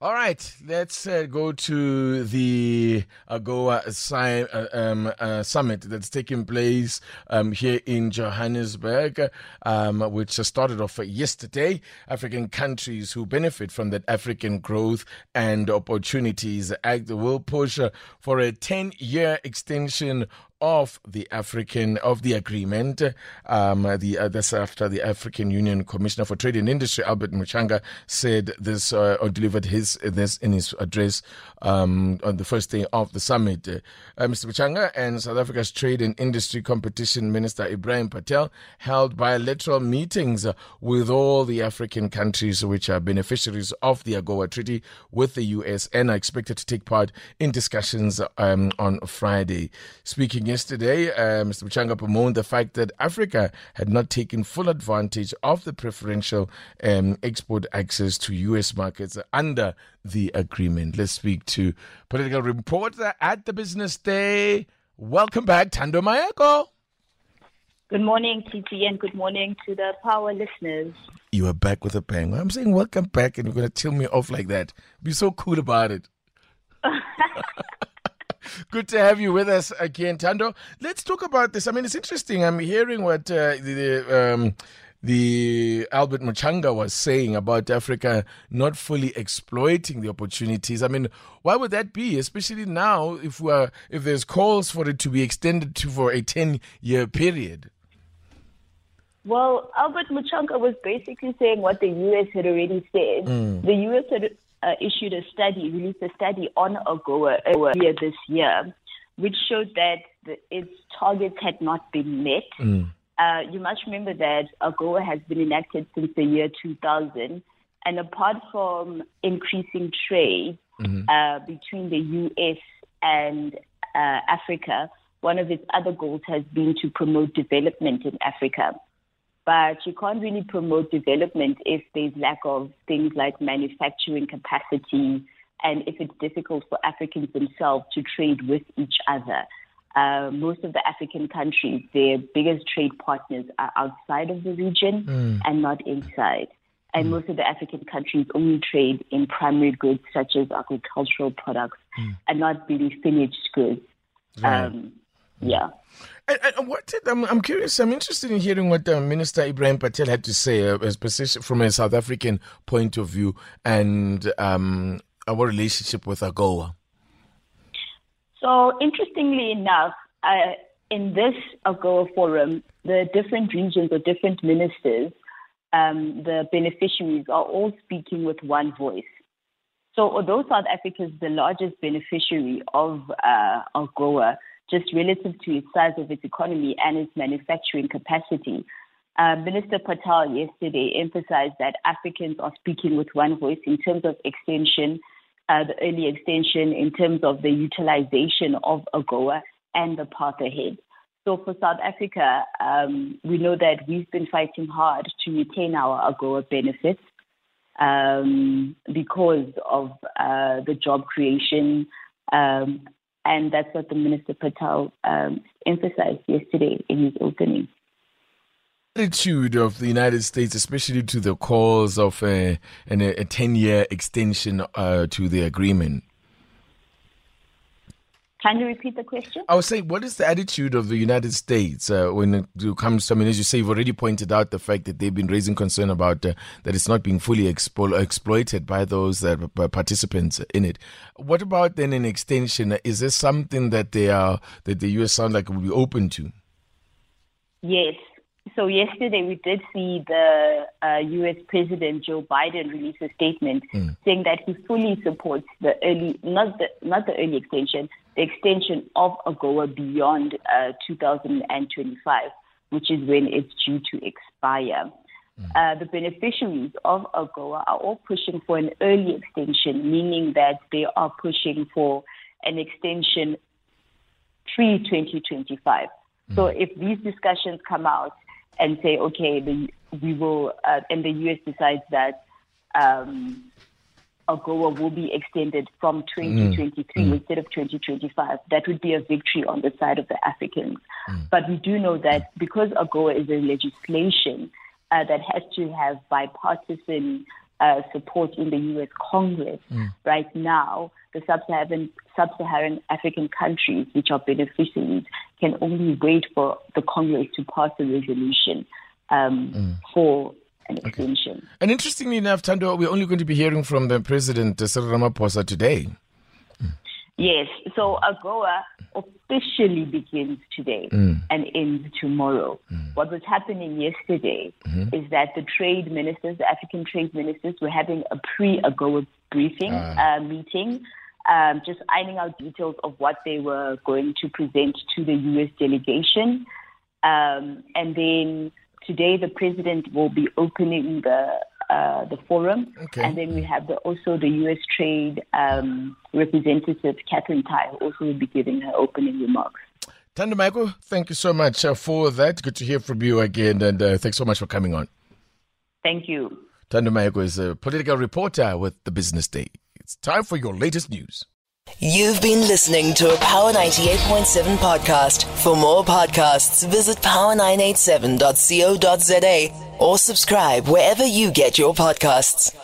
All right, let's uh, go to the AGOA si- uh, um, uh, summit that's taking place um, here in Johannesburg, um, which started off yesterday. African countries who benefit from that African growth and opportunities act will push for a 10 year extension of the African of the agreement. Um, the uh, this after the African Union Commissioner for Trade and Industry Albert Muchanga said this uh, or delivered his this in his address um, on the first day of the summit. Uh, Mr. Muchanga and South Africa's Trade and Industry Competition Minister Ibrahim Patel held bilateral meetings with all the African countries which are beneficiaries of the AGOA Treaty with the US and are expected to take part in discussions um, on Friday. Speaking yesterday, uh, Mr. Muchanga bemoaned the fact that Africa had not taken full advantage of the preferential um, export access to U.S. markets under the agreement. Let's speak to political reporter at the Business Day. Welcome back, Thando Maeko. Good morning, TT, and good morning to the Power listeners. You are back with a bang. I'm saying welcome back, and you're going to tell me off like that. Be so cool about it. Good to have you with us again, Thando. Let's talk about this. I mean, it's interesting. I'm hearing what uh, the um, the Albert Muchanga was saying about Africa not fully exploiting the opportunities. I mean, why would that be? Especially now, if we are, if there's calls for it to be extended to for a ten year period. Well, Albert Muchanga was basically saying what the U.S. had already said. Mm. The U.S. had uh, issued a study, released a study on AGOA earlier this year, which showed that the, its targets had not been met. Mm. Uh, you must remember that AGOA has been enacted since the year 2000, and apart from increasing trade mm-hmm. uh, between the U.S. and uh, Africa, one of its other goals has been to promote development in Africa but you can't really promote development if there's lack of things like manufacturing capacity and if it's difficult for Africans themselves to trade with each other. Uh, most of the African countries, their biggest trade partners are outside of the region mm. and not inside. And mm. most of the African countries only trade in primary goods such as agricultural products mm. and not really finished goods. Right. Um, yeah. And, and what did, I'm, I'm curious, I'm interested in hearing what uh, Minister Ibrahim Patel had to say uh, from a South African point of view and um, our relationship with AGOA. So, interestingly enough, uh, in this AGOA forum, the different regions or different ministers, um, the beneficiaries, are all speaking with one voice. So, although South Africa is the largest beneficiary of uh, AGOA, just relative to its size of its economy and its manufacturing capacity. Uh, Minister Patel yesterday emphasized that Africans are speaking with one voice in terms of extension, uh, the early extension, in terms of the utilization of AGOA and the path ahead. So for South Africa, um, we know that we've been fighting hard to retain our AGOA benefits um, because of uh, the job creation um, and that's what the Minister Patel um, emphasized yesterday in his opening. Attitude of the United States, especially to the cause of a, a 10 year extension uh, to the agreement. Can you repeat the question? I was saying, what is the attitude of the United States uh, when it comes to, I mean, as you say, you've already pointed out the fact that they've been raising concern about uh, that it's not being fully expo- exploited by those that uh, participants in it. What about then an extension? Is this something that they are, that the U.S. sound like would be open to? Yes, so yesterday we did see the uh, U.S. President Joe Biden release a statement mm. saying that he fully supports the early, not the not the early extension, the extension of AGOA beyond uh, 2025, which is when it's due to expire. Mm. Uh, the beneficiaries of AGOA are all pushing for an early extension, meaning that they are pushing for an extension pre 2025. Mm. So if these discussions come out and say, okay, the, we will, uh, and the US decides that um, AGOA will be extended from 2023 mm. instead of 2025. That would be a victory on the side of the Africans. Mm. But we do know that because AGOA is a legislation uh, that has to have bipartisan uh, support in the U.S. Congress mm. right now, the sub-Saharan, sub-Saharan African countries, which are beneficiaries, can only wait for the Congress to pass a resolution um, mm. for an extension. Okay. And interestingly enough, Thando, we're only going to be hearing from the President, Cyril Ramaphosa, today. Yes, so AGOA officially begins today mm. and ends tomorrow. Mm. What was happening yesterday mm-hmm. is that the trade ministers, the African trade ministers, were having a pre AGOA briefing ah. uh, meeting, um, just ironing out details of what they were going to present to the U.S. delegation. Um, and then today, the president will be opening the uh, the forum, okay. and then we have the, also the U.S. Trade um, representative Katherine Tai, who also will be giving her opening remarks. Thando Maeko, thank you so much uh, for that. Good to hear from you again, and uh, thanks so much for coming on. Thank you. Thando Maeko is a political reporter with the Business Day. It's time for your latest news. You've been listening to a Power 98.7 podcast. For more podcasts, visit power987.co.za or subscribe wherever you get your podcasts.